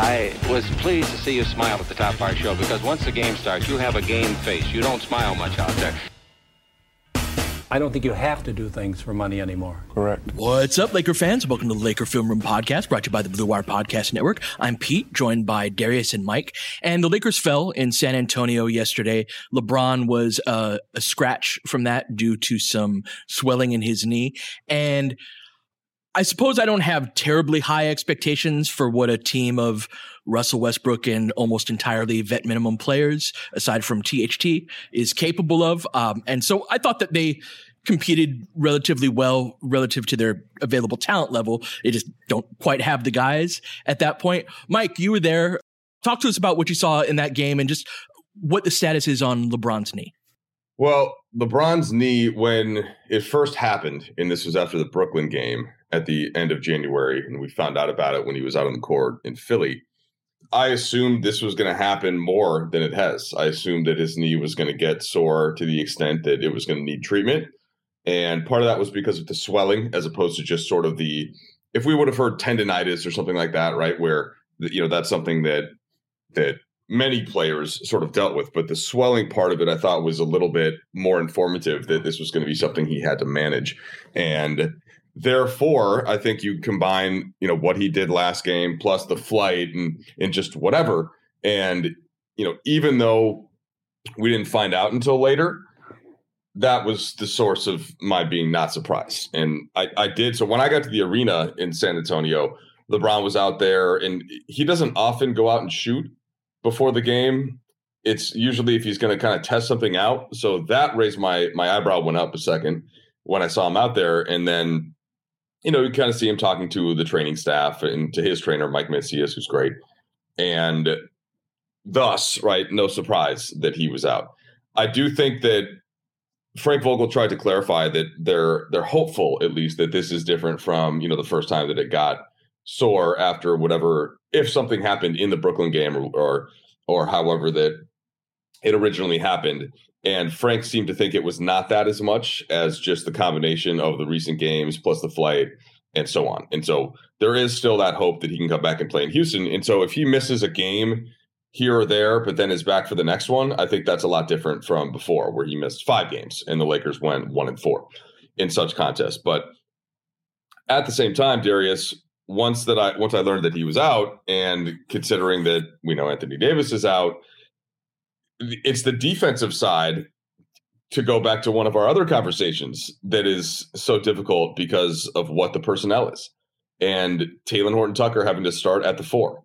I was pleased to see you smile at the top of our show because once the game starts, you have a game face. You don't smile much out there. I don't think you have to do things for money anymore. Correct. What's up, Laker fans? Welcome to the Laker Film Room Podcast, brought to you by the Blue Wire Podcast Network. I'm Pete, joined by Darius and Mike. And the Lakers fell in San Antonio yesterday. LeBron was uh, a scratch from that due to some swelling in his knee. And I suppose I don't have terribly high expectations for what a team of Russell Westbrook and almost entirely vet minimum players, aside from THT, is capable of. Um, and so I thought that they competed relatively well relative to their available talent level. They just don't quite have the guys at that point. Mike, you were there. Talk to us about what you saw in that game and just what the status is on LeBron's knee. Well, LeBron's knee, when it first happened, and this was after the Brooklyn game at the end of January, and we found out about it when he was out on the court in Philly. I assumed this was going to happen more than it has. I assumed that his knee was going to get sore to the extent that it was going to need treatment. And part of that was because of the swelling, as opposed to just sort of the, if we would have heard tendonitis or something like that, right? Where, you know, that's something that, that many players sort of dealt with. But the swelling part of it, I thought was a little bit more informative that this was going to be something he had to manage. And Therefore, I think you combine, you know, what he did last game plus the flight and and just whatever. And, you know, even though we didn't find out until later, that was the source of my being not surprised. And I, I did. So when I got to the arena in San Antonio, LeBron was out there and he doesn't often go out and shoot before the game. It's usually if he's going to kind of test something out. So that raised my my eyebrow went up a second when I saw him out there. And then you know, you kind of see him talking to the training staff and to his trainer, Mike Mancias, who's great. And thus, right, no surprise that he was out. I do think that Frank Vogel tried to clarify that they're they're hopeful at least that this is different from, you know, the first time that it got sore after whatever if something happened in the Brooklyn game or or, or however that it originally happened and Frank seemed to think it was not that as much as just the combination of the recent games plus the flight and so on. And so there is still that hope that he can come back and play in Houston. And so if he misses a game here or there, but then is back for the next one, I think that's a lot different from before, where he missed five games and the Lakers went one and four in such contests. But at the same time, Darius, once that I once I learned that he was out, and considering that we know Anthony Davis is out, it's the defensive side to go back to one of our other conversations that is so difficult because of what the personnel is. And Talen Horton Tucker having to start at the four.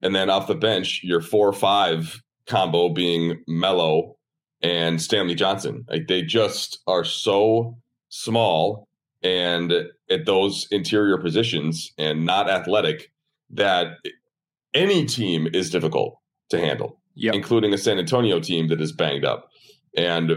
And then off the bench, your four or five combo being Melo and Stanley Johnson. Like they just are so small and at those interior positions and not athletic that any team is difficult to handle yep. including a San Antonio team that is banged up. And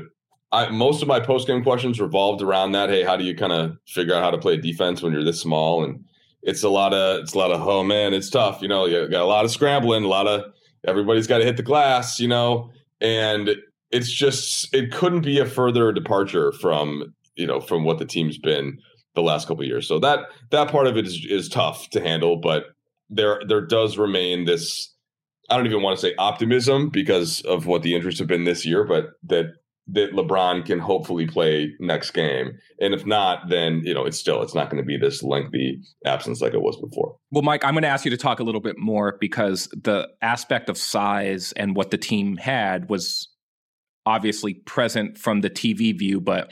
I, most of my post game questions revolved around that. Hey, how do you kind of figure out how to play defense when you're this small? And it's a lot of it's a lot of oh man, it's tough. You know, you got a lot of scrambling, a lot of everybody's got to hit the glass. You know, and it's just it couldn't be a further departure from you know from what the team's been the last couple years. So that that part of it is is tough to handle, but there there does remain this I don't even want to say optimism because of what the injuries have been this year, but that that LeBron can hopefully play next game. And if not, then you know it's still it's not going to be this lengthy absence like it was before. Well, Mike, I'm going to ask you to talk a little bit more because the aspect of size and what the team had was obviously present from the TV view, but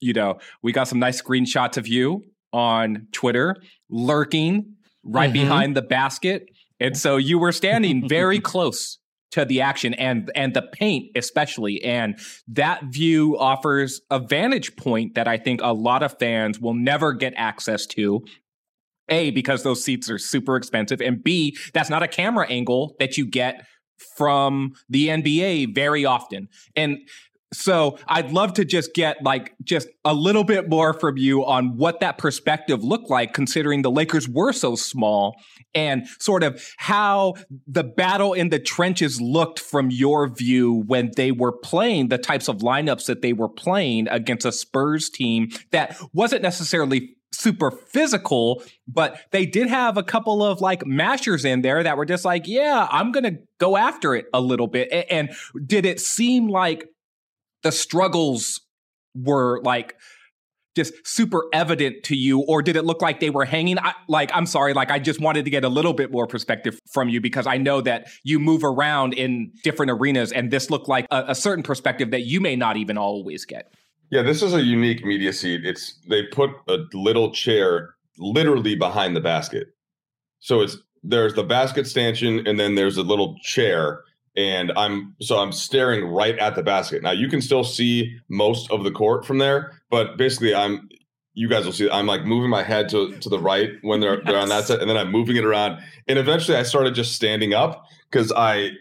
you know, we got some nice screenshots of you on Twitter lurking right mm-hmm. behind the basket. And so you were standing very close to the action and and the paint especially. And that view offers a vantage point that I think a lot of fans will never get access to. A because those seats are super expensive. And b that's not a camera angle that you get from the NBA very often. And so I'd love to just get like just a little bit more from you on what that perspective looked like, considering the Lakers were so small, and sort of how the battle in the trenches looked from your view when they were playing the types of lineups that they were playing against a Spurs team that wasn't necessarily super physical, but they did have a couple of like mashers in there that were just like, yeah, I'm going to go after it a little bit. And did it seem like the struggles were like just super evident to you or did it look like they were hanging? I, like i'm sorry like i just wanted to get a little bit more perspective from you because i know that you move around in different arenas and this looked like a, a certain perspective that you may not even always get. Yeah this is a unique media seat it's they put a little chair literally behind the basket. So it's there's the basket stanchion and then there's a little chair and I'm so I'm staring right at the basket. Now you can still see most of the court from there, but basically I'm you guys will see I'm like moving my head to to the right when they're yes. they're on that side, and then I'm moving it around. And eventually I started just standing up because I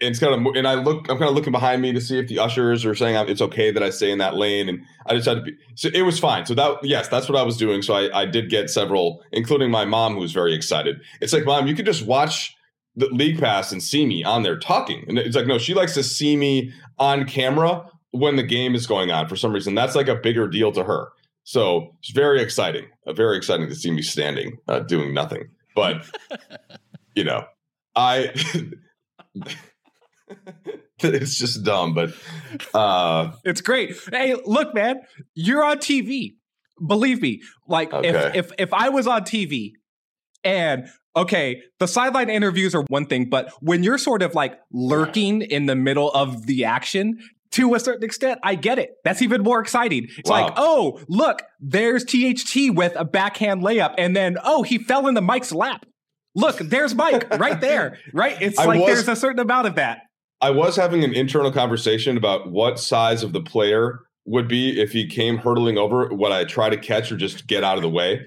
it's kind of and I look I'm kind of looking behind me to see if the ushers are saying it's okay that I stay in that lane and I just had to be so it was fine so that yes that's what I was doing so I, I did get several including my mom who was very excited it's like mom you could just watch the league pass and see me on there talking. And it's like, no, she likes to see me on camera when the game is going on for some reason. That's like a bigger deal to her. So it's very exciting, uh, very exciting to see me standing, uh, doing nothing. But, you know, I, it's just dumb, but uh, it's great. Hey, look, man, you're on TV. Believe me, like okay. if if if I was on TV and okay, the sideline interviews are one thing, but when you're sort of like lurking in the middle of the action, to a certain extent, I get it. That's even more exciting. It's wow. like, oh, look, there's THT with a backhand layup, and then, oh, he fell into Mike's lap. Look, there's Mike right there, right? It's I like was, there's a certain amount of that. I was having an internal conversation about what size of the player would be if he came hurtling over. Would I try to catch or just get out of the way?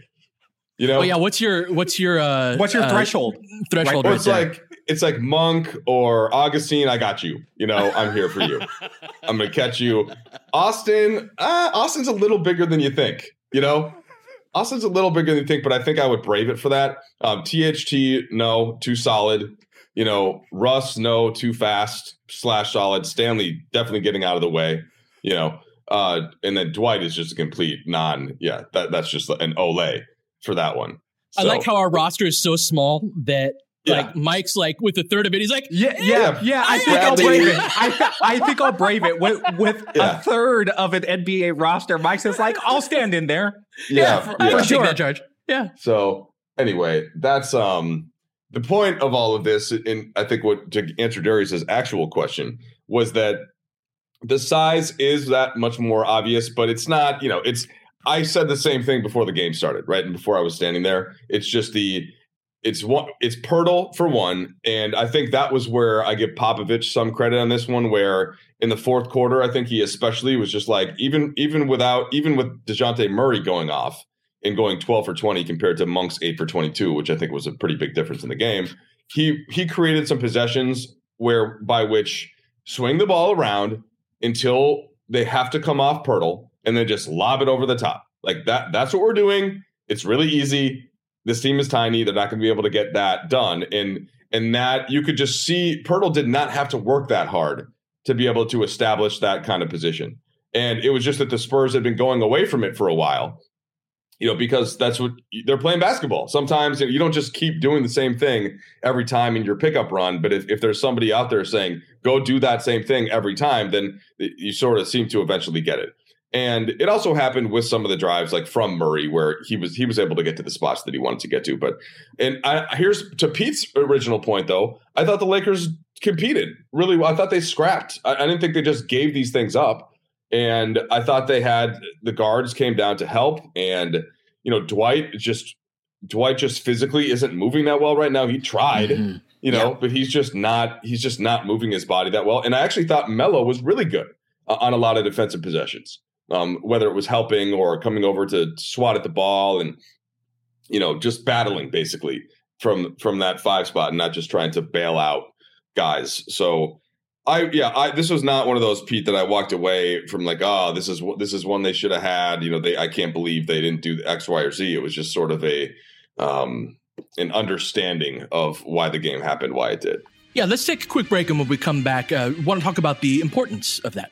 You know? Oh yeah. What's your what's your uh, what's your uh, threshold? Threshold. Right, it's like it's like Monk or Augustine. I got you. You know, I'm here for you. I'm gonna catch you. Austin. Uh, Austin's a little bigger than you think. You know, Austin's a little bigger than you think, but I think I would brave it for that. Um, THT, no, too solid. You know, Russ, no, too fast slash solid. Stanley definitely getting out of the way. You know, uh, and then Dwight is just a complete non. Yeah, that that's just an Olay for that one. So, I like how our roster is so small that yeah. like Mike's like with a third of it, he's like, yeah, yeah, yeah. I, I think I'll brave it. I, I think I'll brave it with with yeah. a third of an NBA roster. Mike's is like, I'll stand in there. Yeah, yeah for, yeah. for sure. That charge. Yeah. So anyway, that's um the point of all of this, and I think what to answer Darius's actual question was that the size is that much more obvious, but it's not. You know, it's I said the same thing before the game started, right? And before I was standing there, it's just the it's one it's Poeltl for one, and I think that was where I give Popovich some credit on this one. Where in the fourth quarter, I think he especially was just like even even without even with Dejounte Murray going off and going twelve for twenty compared to Monk's eight for twenty two, which I think was a pretty big difference in the game. He he created some possessions where by which swing the ball around until they have to come off Poeltl and then just lob it over the top. Like that, that's what we're doing. It's really easy. This team is tiny. They're not going to be able to get that done. And and that you could just see Poeltl did not have to work that hard to be able to establish that kind of position. And it was just that the Spurs had been going away from it for a while, you know, because that's what they're playing basketball. Sometimes you don't just keep doing the same thing every time in your pickup run. But if, if there's somebody out there saying, go do that same thing every time, then you sort of seem to eventually get it. And it also happened with some of the drives, like from Murray, where he was he was able to get to the spots that he wanted to get to. But and I, here's to Pete's original point, though. I thought the Lakers competed really well. I thought they scrapped. I, I didn't think they just gave these things up. And I thought they had the guards came down to help. And you know, Dwight just Dwight just physically isn't moving that well right now. He tried, mm-hmm. you know, yeah. but he's just not he's just not moving his body that well. And I actually thought Melo was really good uh, on a lot of defensive possessions um, whether it was helping or coming over to swat at the ball and you know just battling basically from from that five spot and not just trying to bail out guys. So I yeah, I this was not one of those Pete that I walked away from like, oh, this is what this is one they should have had. You know, they I can't believe they didn't do X, Y, or Z. It was just sort of a um an understanding of why the game happened, why it did. Yeah, let's take a quick break, and when we come back, uh, want to talk about the importance of that.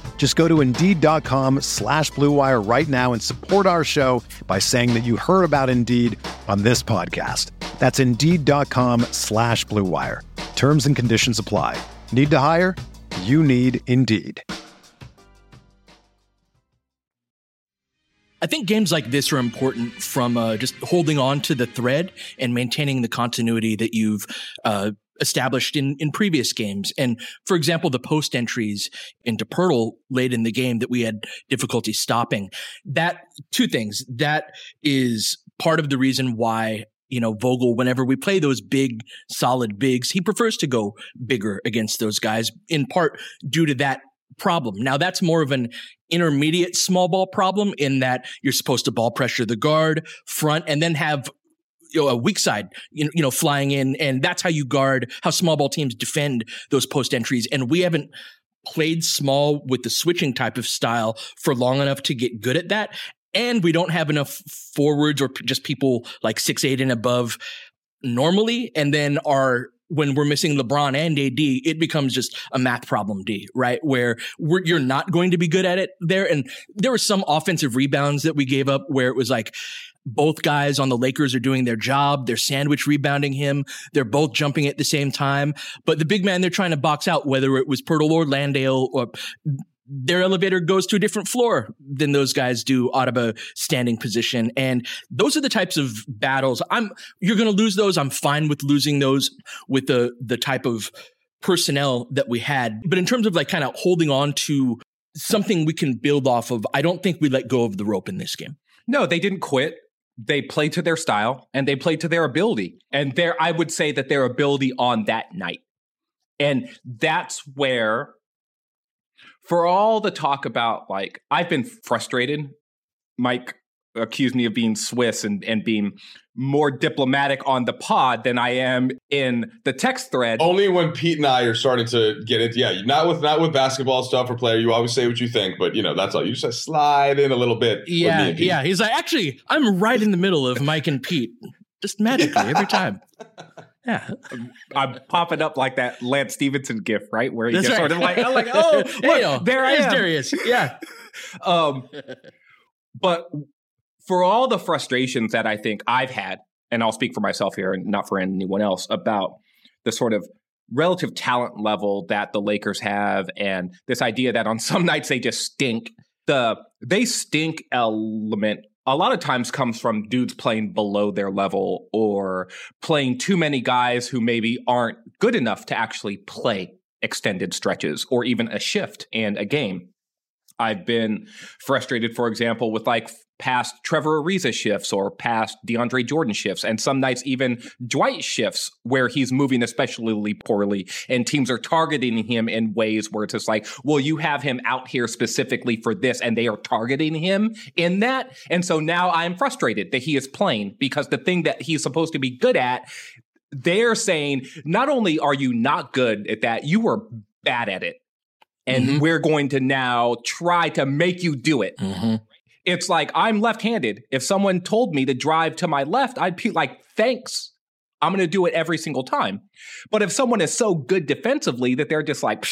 Just go to Indeed.com slash BlueWire right now and support our show by saying that you heard about Indeed on this podcast. That's Indeed.com slash BlueWire. Terms and conditions apply. Need to hire? You need Indeed. I think games like this are important from uh, just holding on to the thread and maintaining the continuity that you've uh, established in, in previous games. And for example, the post entries into Poeltl late in the game that we had difficulty stopping. That two things. That is part of the reason why you know, Vogel, whenever we play those big, solid bigs, he prefers to go bigger against those guys, in part due to that problem. Now, that's more of an intermediate small ball problem in that you're supposed to ball pressure the guard front and then have you know, a weak side, you know, flying in, and that's how you guard how small ball teams defend those post entries. And we haven't played small with the switching type of style for long enough to get good at that. And we don't have enough forwards or just people like six eight and above normally. And then our when we're missing LeBron and AD, it becomes just a math problem, D, right? Where you're not going to be good at it there. And there were some offensive rebounds that we gave up where it was like, both guys on the Lakers are doing their job. They're sandwich rebounding him. They're both jumping at the same time. But the big man they're trying to box out, whether it was Poeltl or Landale or their elevator goes to a different floor than those guys do out of a standing position. And those are the types of battles I'm, you're going to lose those. I'm fine with losing those with the, the type of personnel that we had. But in terms of like kind of holding on to something we can build off of, I don't think we let go of the rope in this game. No, they didn't quit they play to their style and they play to their ability. And their I would say that their ability on that night. And that's where for all the talk about like I've been frustrated, Mike accused me of being Swiss and, and being more diplomatic on the pod than I am in the text thread. Only when Pete and I are starting to get it. Yeah, not with not with basketball stuff or player. You always say what you think, but you know that's all. You just slide in a little bit. Yeah, yeah. He's like, actually, I'm right in the middle of Mike and Pete, just magically every time. Yeah, I'm popping up like that Lance Stephenson gif, right? Where he's right. sort of like, I'm like, oh, look, hey, there I am, Darius. Yeah. um, but for all the frustrations that I think I've had, and I'll speak for myself here and not for anyone else about the sort of relative talent level that the Lakers have and this idea that on some nights they just stink. The they stink element a lot of times comes from dudes playing below their level or playing too many guys who maybe aren't good enough to actually play extended stretches or even a shift and a game. I've been frustrated, for example, with like past Trevor Ariza shifts or past DeAndre Jordan shifts, and some nights even Dwight shifts where he's moving especially poorly, and teams are targeting him in ways where it's just like, well, you have him out here specifically for this, and they are targeting him in that. And so now I'm frustrated that he is playing because the thing that he's supposed to be good at, they're saying, not only are you not good at that, you were bad at it and mm-hmm. we're going to now try to make you do it. Mm-hmm. It's like I'm left handed. If someone told me to drive to my left, I'd be like, thanks. I'm going to do it every single time. But if someone is so good defensively that they're just like,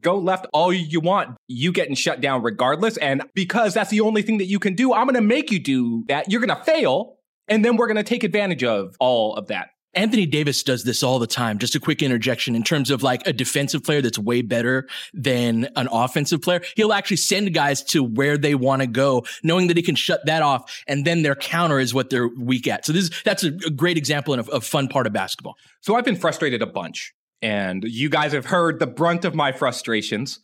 go left all you want, you getting shut down regardless. And because that's the only thing that you can do, I'm going to make you do that. You're going to fail. And then we're going to take advantage of all of that. Anthony Davis does this all the time. Just a quick interjection in terms of like a defensive player that's way better than an offensive player. He'll actually send guys to where they want to go, knowing that he can shut that off. And then their counter is what they're weak at. So this, that's a, great example and a, a fun part of basketball. So I've been frustrated a bunch and you guys have heard the brunt of my frustrations.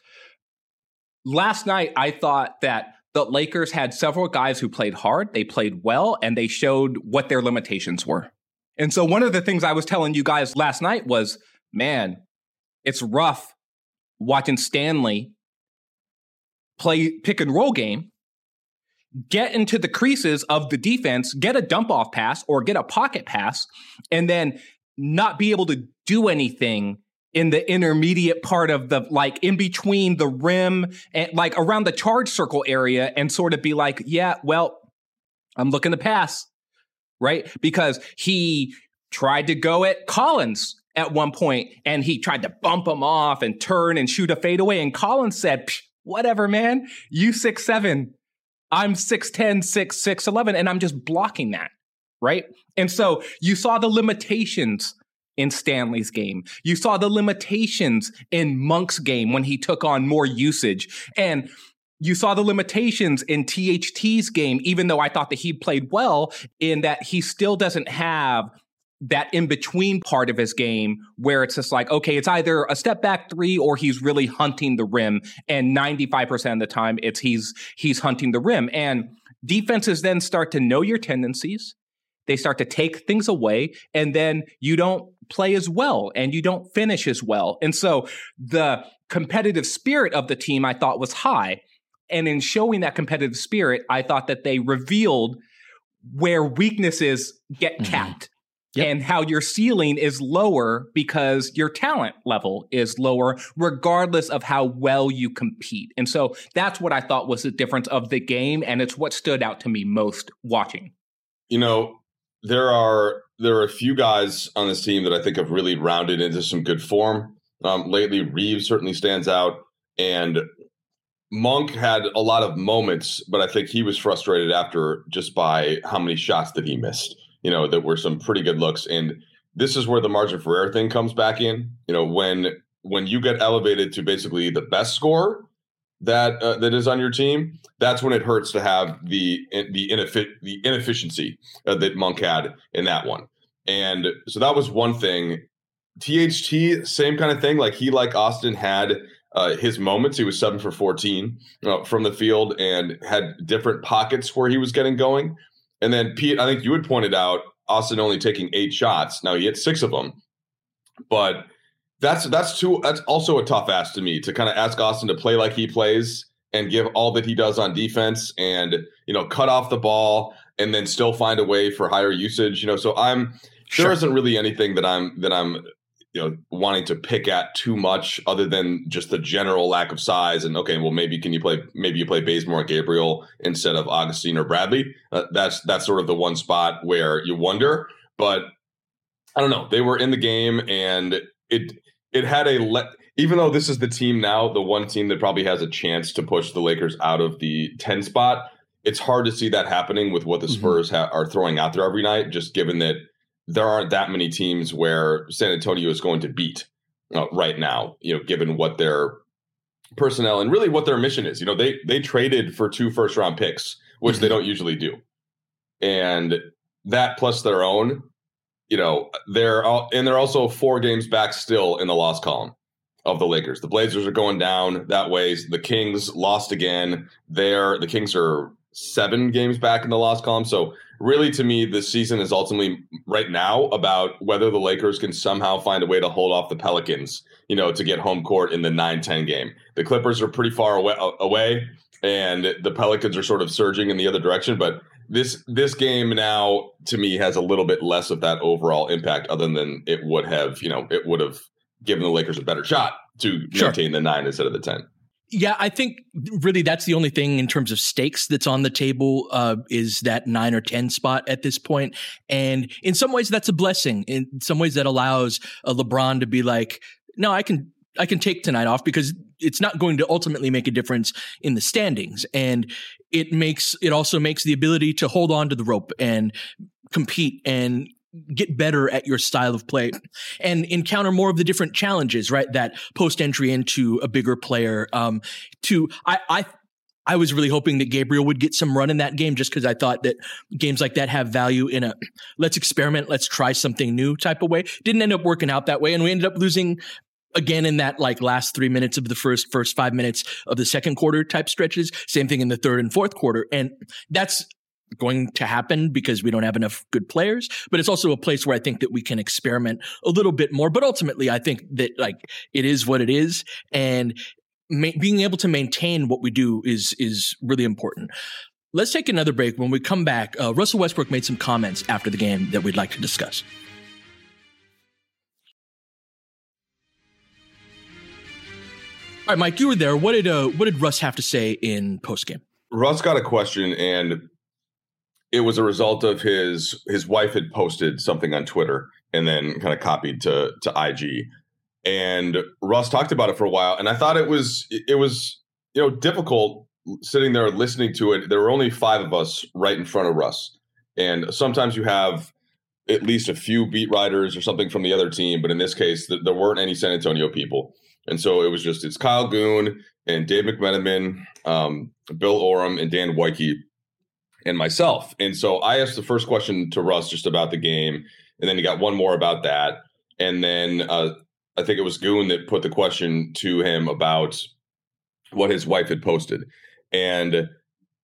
Last night, I thought that the Lakers had several guys who played hard, they played well, and they showed what their limitations were. And so one of the things I was telling you guys last night was, man, it's rough watching Stanley play pick and roll game, get into the creases of the defense, get a dump off pass or get a pocket pass, and then not be able to do anything in the intermediate part of the like in between the rim and like around the charge circle area and sort of be like, yeah, well, I'm looking to pass right? Because he tried to go at Collins at one point and he tried to bump him off and turn and shoot a fadeaway. And Collins said, whatever, man, you six seven. I'm 6'10, 6, 6, 11, and I'm just blocking that. Right. And so you saw the limitations in Stanley's game. You saw the limitations in Monk's game when he took on more usage. And you saw the limitations in THT's game, even though I thought that he played well, in that he still doesn't have that in between part of his game where it's just like, okay, it's either a step back three or he's really hunting the rim. And 95% of the time it's he's he's hunting the rim. And defenses then start to know your tendencies. They start to take things away, and then you don't play as well and you don't finish as well. And so the competitive spirit of the team I thought was high. And in showing that competitive spirit, I thought that they revealed where weaknesses get mm-hmm. capped. Yep. And how your ceiling is lower because your talent level is lower, regardless of how well you compete. And so that's what I thought was the difference of the game. And it's what stood out to me most watching. You know, there are there are a few guys on this team that I think have really rounded into some good form. Um, lately, Reaves certainly stands out, and Monk had a lot of moments, but I think he was frustrated after just by how many shots that he missed. You know, that were some pretty good looks. And this is where the margin for error thing comes back in. You know, when when you get elevated to basically the best score that uh, that is on your team, that's when it hurts to have the the the inefficiency uh, that Monk had in that one. And so that was one thing. THT, same kind of thing. Like he, like Austin, had uh, his moments. He was seven for 14 uh, from the field and had different pockets where he was getting going. And then Pete, I think you had pointed out Austin only taking eight shots. Now he hit six of them, but that's that's too. That's also a tough ask to me to kind of ask Austin to play like he plays and give all that he does on defense and you know cut off the ball and then still find a way for higher usage. You know, so I'm sure. there isn't really anything that I'm that I'm you know wanting to pick at too much other than just the general lack of size and okay well maybe can you play maybe you play Bazemore or Gabriel instead of Augustine or Bradley uh, that's that's sort of the one spot where you wonder but I don't know they were in the game and it it had a let even though this is the team now the one team that probably has a chance to push the Lakers out of the 10 spot it's hard to see that happening with what the mm-hmm. Spurs mm-hmm. ha- are throwing out there every night just given that there aren't that many teams where San Antonio is going to beat uh, right now, you know, given what their personnel and really what their mission is. You know, they they traded for two first round picks, which mm-hmm. they don't usually do. and that plus their own, you know, they're all, and they're also four games back still in the loss column of the Lakers. The Blazers are going down that way. The Kings lost again. There, the Kings are seven games back in the loss column. So really, to me, this season is ultimately right now about whether the Lakers can somehow find a way to hold off the Pelicans, you know, to get home court in the 9-10 game. The Clippers are pretty far away, away and the Pelicans are sort of surging in the other direction, but this this game now to me has a little bit less of that overall impact other than it would have, you know, it would have given the Lakers a better shot to sure. maintain the 9 instead of the 10. Yeah, I think really that's the only thing in terms of stakes that's on the table uh, is that nine or 10 spot at this point. And in some ways, that's a blessing. In some ways, that allows a LeBron to be like, no, I can. I can take tonight off because it's not going to ultimately make a difference in the standings. And it makes, it also makes the ability to hold on to the rope and compete and get better at your style of play and encounter more of the different challenges, right? That post entry into a bigger player. Um, to I, I I was really hoping that Gabriel would get some run in that game just because I thought that games like that have value in a let's experiment, let's try something new type of way. Didn't end up working out that way. And we ended up losing again in that like last three minutes of the first first five minutes of the second quarter type stretches. Same thing in the third and fourth quarter. And that's going to happen because we don't have enough good players, but it's also a place where I think that we can experiment a little bit more. But ultimately, I think that like it is what it is, and ma- being able to maintain what we do is is really important. Let's take another break. When we come back, uh, Russell Westbrook made some comments after the game that we'd like to discuss. All right, Mike, you were there. What did uh, what did Russ have to say in post game? Russ got a question, and it was a result of his his wife had posted something on Twitter and then kind of copied to to IG. And Russ talked about it for a while, and I thought it was it was you know difficult sitting there listening to it. There were only five of us right in front of Russ, and sometimes you have at least a few beat writers or something from the other team, but in this case, th- there weren't any San Antonio people, and so it was just it's Kyle Goon and Dave McMenamin, um, Bill Oram, and Dan Woike and myself. And so I asked the first question to Russ just about the game, and then he got one more about that. And then uh, I think it was Goon that put the question to him about what his wife had posted. And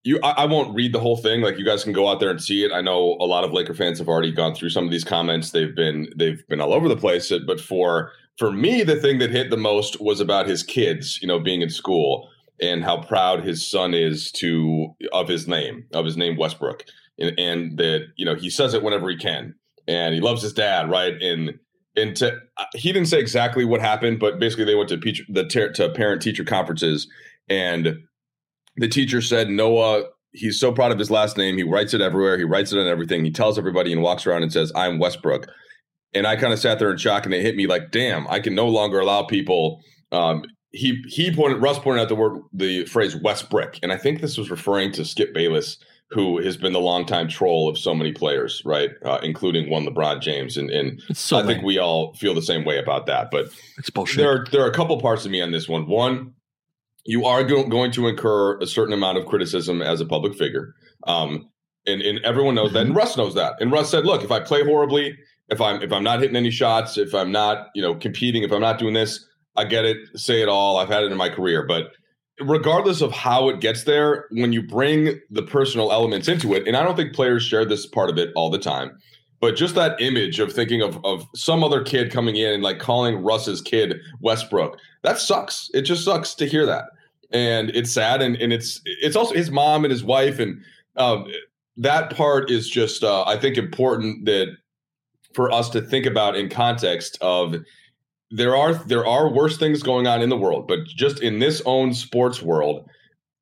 you, I, I, won't read the whole thing. Like you guys can go out there and see it. I know a lot of Laker fans have already gone through some of these comments. They've been they've been all over the place. But for for me, the thing that hit the most was about his kids. You know, being in school and how proud his son is to of his name of his name Westbrook. And, and that you know he says it whenever he can. And he loves his dad right? And and to uh, he didn't say exactly what happened but basically they went to teacher, the to parent teacher conferences. And the teacher said Noah he's so proud of his last name. He writes it everywhere. He writes it on everything. He tells everybody and walks around and says I'm Westbrook and I kind of sat there in shock and it hit me like damn I can no longer allow people um, he he pointed Russ pointed out the word the phrase West Brick, and I think this was referring to Skip Bayless, who has been the longtime troll of so many players, right, uh, including one LeBron James, and and so I lame. think we all feel the same way about that. But it's bullshit. There are there are a couple parts of me on this one. One, you are go- going to incur a certain amount of criticism as a public figure, um, and and everyone knows that, and mm-hmm. Russ knows that. And Russ said, "Look, if I play horribly, if I'm if I'm not hitting any shots, if I'm not you know competing, if I'm not doing this." I get it. Say it all. I've had it in my career, but regardless of how it gets there, when you bring the personal elements into it, and I don't think players share this part of it all the time, but just that image of thinking of of some other kid coming in and like calling Russ's kid Westbrook, that sucks. It just sucks to hear that, and it's sad, and and it's it's also his mom and his wife, and um, that part is just uh, I think important that for us to think about in context of there are there are worse things going on in the world, but just in this own sports world,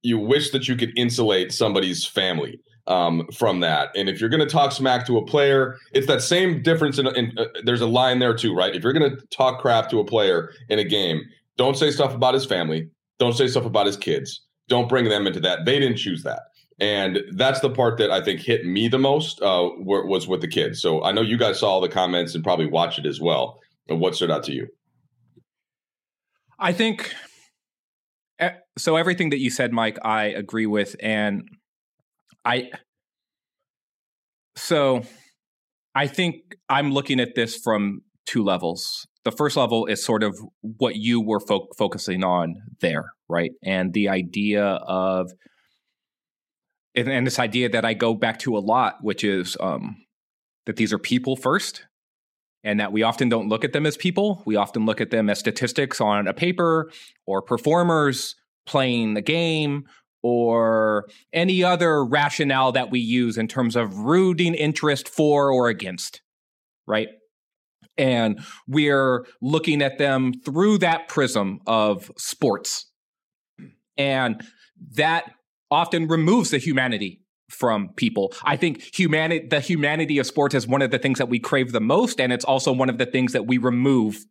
you wish that you could insulate somebody's family um, from that. And if you're going to talk smack to a player, it's that same difference. In, in uh, there's a line there too, right? If you're going to talk crap to a player in a game, don't say stuff about his family. Don't say stuff about his kids. Don't bring them into that. They didn't choose that. And that's the part that I think hit me the most uh, was with the kids. So I know you guys saw all the comments and probably watched it as well. What stood out to you? I think so. Everything that you said, Mike, I agree with, and I So I think I'm looking at this from two levels. The first level is sort of what you were fo- focusing on there, right? And the idea of, and, and, this idea that I go back to a lot, which is um, that these are people first, and that we often don't look at them as people. We often look at them as statistics on a paper or performers playing the game or any other rationale that we use in terms of rooting interest for or against, right? And we're looking at them through that prism of sports. And that often removes the humanity from people. I think humanity the humanity of sports is one of the things that we crave the most and it's also one of the things that we remove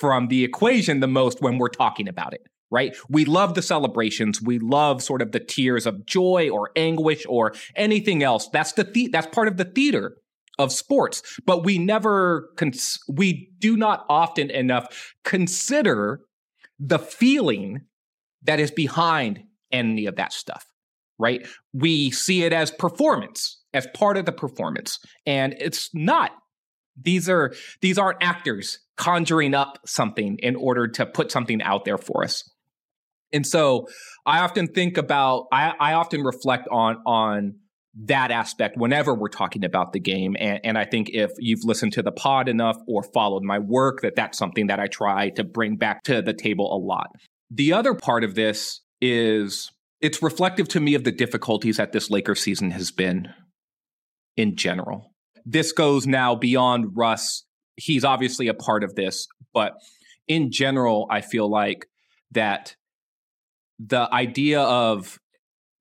from the equation the most when we're talking about it right? We love the celebrations. We love sort of the tears of joy or anguish or anything else. That's the, the- that's part of the theater of sports. But we never cons- we do not often enough consider the feeling that is behind any of that stuff, right? We see it as performance, as part of the performance, and it's not. These are these aren't actors conjuring up something in order to put something out there for us. And so I often think about, I, I often reflect on, on that aspect whenever we're talking about the game. And, and I think if you've listened to the pod enough or followed my work, that that's something that I try to bring back to the table a lot. The other part of this is it's reflective to me of the difficulties that this Lakers season has been in general. This goes now beyond Russ. He's obviously a part of this, but in general, I feel like that the idea of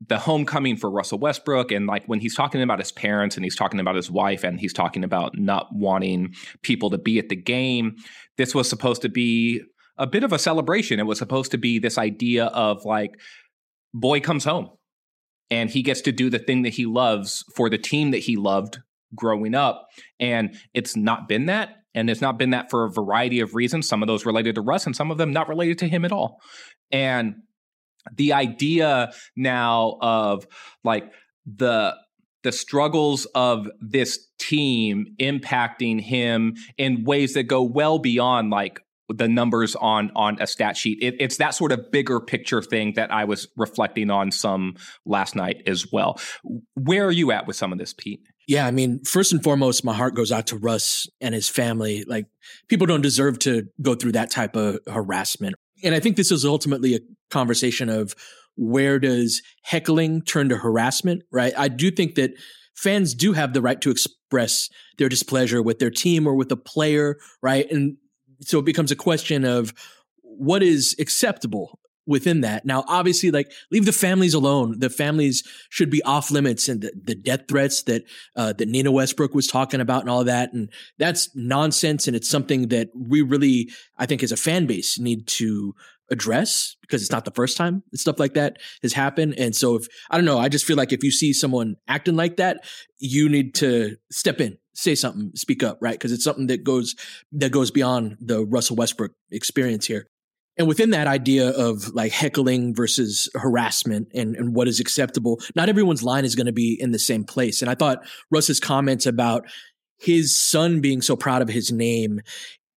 the homecoming for Russell Westbrook and like when he's talking about his parents and he's talking about his wife and he's talking about not wanting people to be at the game this was supposed to be a bit of a celebration it was supposed to be this idea of like boy comes home and he gets to do the thing that he loves for the team that he loved growing up. And it's not been that and it's not been that for a variety of reasons some of those related to Russ and some of them not related to him at all. And the idea now of like the the struggles of this team impacting him in ways that go well beyond like the numbers on on a stat sheet. It, it's that sort of bigger picture thing that I was reflecting on some last night as well. Where are you at with some of this, Pete? Yeah, I mean, first and foremost, my heart goes out to Russ and his family. Like, people don't deserve to go through that type of harassment and I think this is ultimately a conversation of where does heckling turn to harassment, right? I do think that fans do have the right to express their displeasure with their team or with a player, right? And so it becomes a question of what is acceptable within that. Now, obviously, like leave the families alone. The families should be off limits, and the, the death threats that uh, that Nina Westbrook was talking about, and all that, and that's nonsense. And it's something that we really, I think, as a fan base, need to address because it's not the first time stuff like that has happened. And so, if I don't know, I just feel like if you see someone acting like that, you need to step in say something, speak up, right? Because it's something that goes that goes beyond the Russell Westbrook experience here. And within that idea of like heckling versus harassment and, and what is acceptable, not everyone's line is going to be in the same place. And I thought Russ's comments about his son being so proud of his name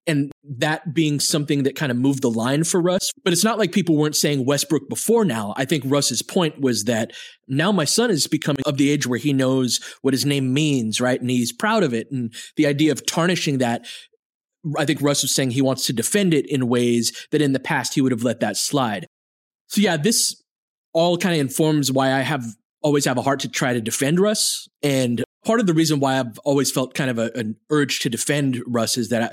and that being something that kind of moved the line for Russ. But it's not like people weren't saying Westbrook before now. I think Russ's point was that now my son is becoming of the age where he knows what his name means, right? And he's proud of it. And the idea of tarnishing that I think Russ was saying he wants to defend it in ways that in the past he would have let that slide. So yeah, this all kind of informs why I have always have a heart to try to defend Russ. And part of the reason why I've always felt kind of a, an urge to defend Russ is that I,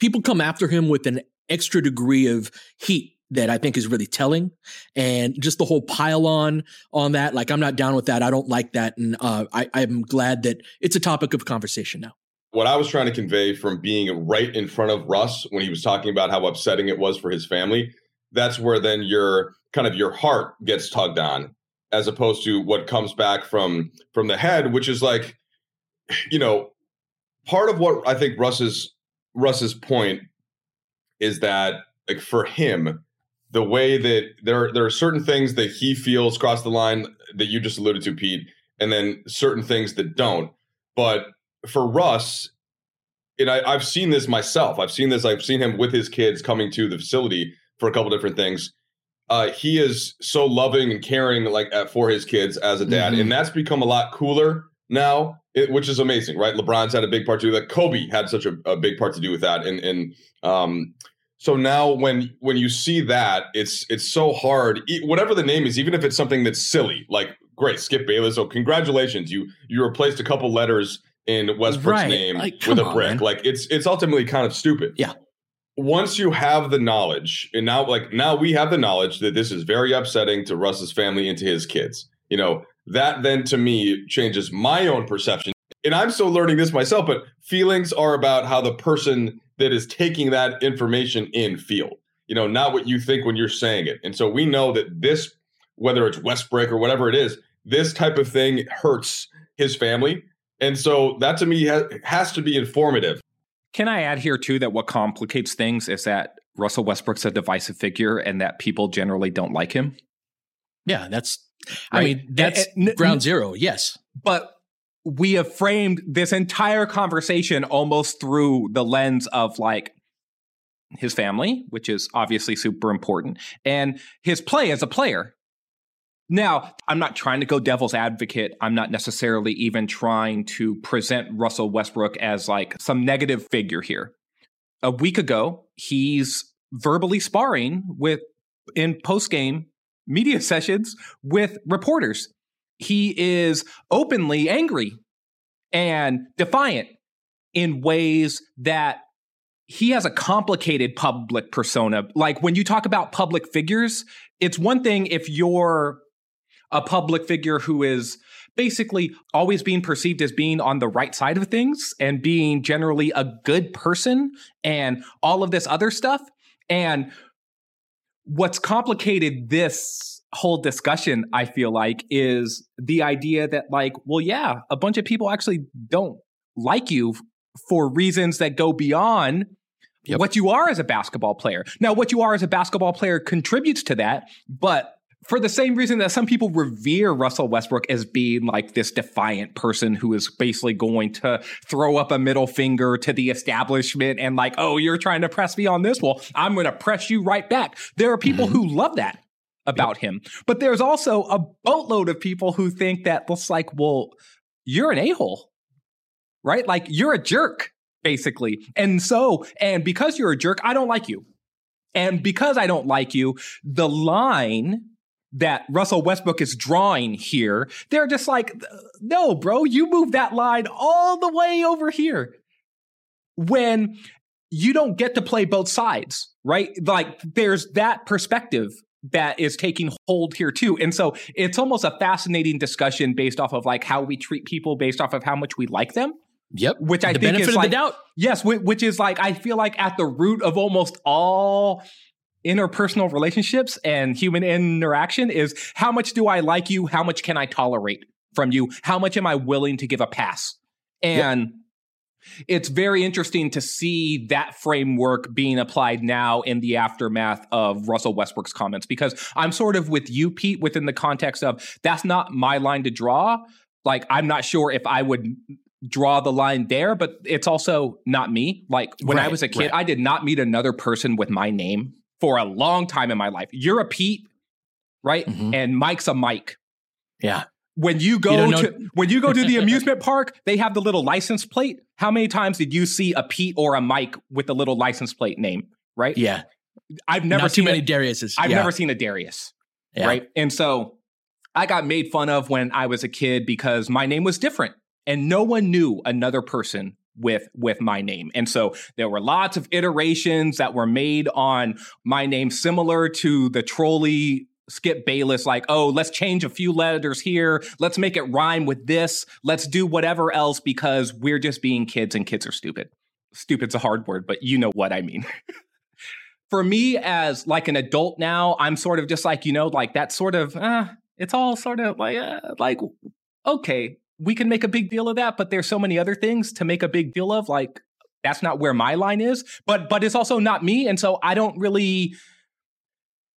people come after him with an extra degree of heat that I think is really telling. And just the whole pile on on that, like I'm not down with that. I don't like that. And uh, I, I'm glad that it's a topic of conversation now what I was trying to convey from being right in front of Russ when he was talking about how upsetting it was for his family, that's where then your kind of your heart gets tugged on as opposed to what comes back from from the head, which is like, you know, part of what I think Russ's Russ's point is that like for him, the way that there there are certain things that he feels cross the line that you just alluded to, Pete, and then certain things that don't But for Russ, and I, I've seen this myself. I've seen this. I've seen him with his kids coming to the facility for a couple different things. Uh, he is so loving and caring, like uh, for his kids as a dad, Mhm. and that's become a lot cooler now, it, which is amazing, right? LeBron's had a big part to do that. Kobe had such a, a big part to do with that, and and um, so now when when you see that, it's it's so hard. Whatever the name is, even if it's something that's silly, like great Skip Bayless. So congratulations, you you replaced a couple letters in Westbrook's Right, name like, with a brick. on. Like it's it's ultimately kind of stupid. Yeah. Once you have the knowledge, and now like now we have the knowledge that this is very upsetting to Russ's family and to his kids. You know that then to me changes my own perception and I'm still learning this myself, but feelings are about how the person that is taking that information in feel, you know, not what you think when you're saying it. And so we know that this, whether it's Westbrook or whatever it is, this type of thing hurts his family. And so that to me ha- has to be informative. Can I add here too that what complicates things is that Russell Westbrook's a divisive figure and that people generally don't like him. Yeah, that's. I mean, that's And- and- ground zero. Yes. But we have framed this entire conversation almost through the lens of like his family, which is obviously super important, and his play as a player. Now, I'm not trying to go devil's advocate. I'm not necessarily even trying to present Russell Westbrook as like some negative figure here. A week ago, he's verbally sparring with in post-game media sessions with reporters. He is openly angry and defiant in ways that he has a complicated public persona. Like when you talk about public figures, it's one thing if you're a public figure who is basically always being perceived as being on the right side of things and being generally a good person and all of this other stuff. And what's complicated this whole discussion, I feel like, is the idea that, like, well, yeah, a bunch of people actually don't like you for reasons that go beyond Yep. what you are as a basketball player. Now, what you are as a basketball player contributes to that, but for the same reason that some people revere Russell Westbrook as being like this defiant person who is basically going to throw up a middle finger to the establishment and like, oh, you're trying to press me on this. Well, I'm going to press you right back. There are people mm-hmm. who love that about him, but there's also a boatload of people who think that it's like, well, you're an a hole, right? Like you're a jerk, basically. And so, and because you're a jerk, I don't like you. And because I don't like you, the line that Russell Westbrook is drawing here, they're just like, no, bro, you move that line all the way over here. When you don't get to play both sides, right? Like there's that perspective that is taking hold here too. And so it's almost a fascinating discussion based off of like how we treat people based off of how much we like them. Yep. Which I the think is like, the doubt. Yes, which is like I feel like at the root of almost all interpersonal relationships and human interaction is how much do I like you? How much can I tolerate from you? How much am I willing to give a pass? And it's very interesting to see that framework being applied now in the aftermath of Russell Westbrook's comments because I'm sort of with you, Pete, within the context of that's not my line to draw. Like, I'm not sure if I would draw the line there, but it's also not me. Like, when I was a kid, right. I did not meet another person with my name for a long time in my life. You're a Pete, right? Mhm. And Mike's a Mike Yeah. when you go know- to when you go to the amusement park, they have the little license plate. How many times did you see a Pete or a Mike with the little license plate name? Right? Yeah. I've never Not seen too many a- Dariuses. I've yeah. never seen a Darius. Yeah. Right? And so I got made fun of when I was a kid because my name was different and no one knew another person with with my name. And so there were lots of iterations that were made on my name similar to the trolley Skip Bayless like, "Oh, let's change a few letters here. Let's make it rhyme with this. Let's do whatever else because we're just being kids and kids are stupid." Stupid's a hard word, but you know what I mean. For me as like an adult now, I'm sort of just like, you know, like that sort of uh, it's all sort of like uh, like okay, we can make a big deal of that, but there's so many other things to make a big deal of. Like that's not where my line is. But but it's also not me, and so I don't really.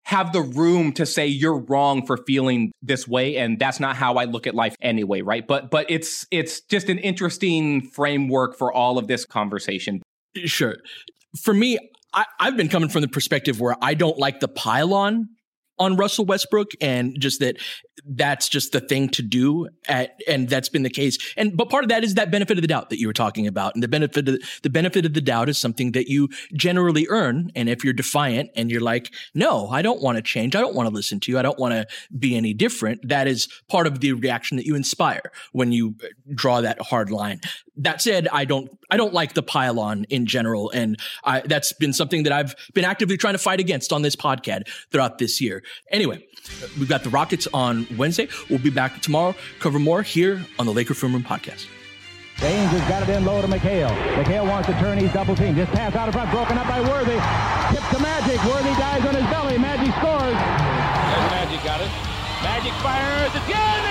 have the room to say you're wrong for feeling this way and that's not how I look at life anyway, right? But but it's it's just an interesting framework for all of this conversation. Sure. For me, I, have been coming from the perspective where I don't like the pile-on on Russell Westbrook and just that that's just the thing to do at, and that's been the case. And, but part of that is that benefit of the doubt that you were talking about. And the benefit of the benefit of the doubt is something that you generally earn. And if you're defiant and you're like, no, I don't want to change. I don't want to listen to you. I don't want to be any different. That is part of the reaction that you inspire when you draw that hard line. That said, I don't, I don't like the pile-on in general. And I, that's been something that I've been actively trying to fight against on this podcast throughout this year. Anyway, we've got the Rockets on Wednesday. We'll be back tomorrow, cover more here on the Laker Film Room Podcast. James has got it in low to McHale. McHale wants to turn. He's double team. Just pass out of front. Broken up by Worthy. Tip to Magic. Worthy dies on his belly. Magic scores. There's Magic got it. Magic fires. It's good.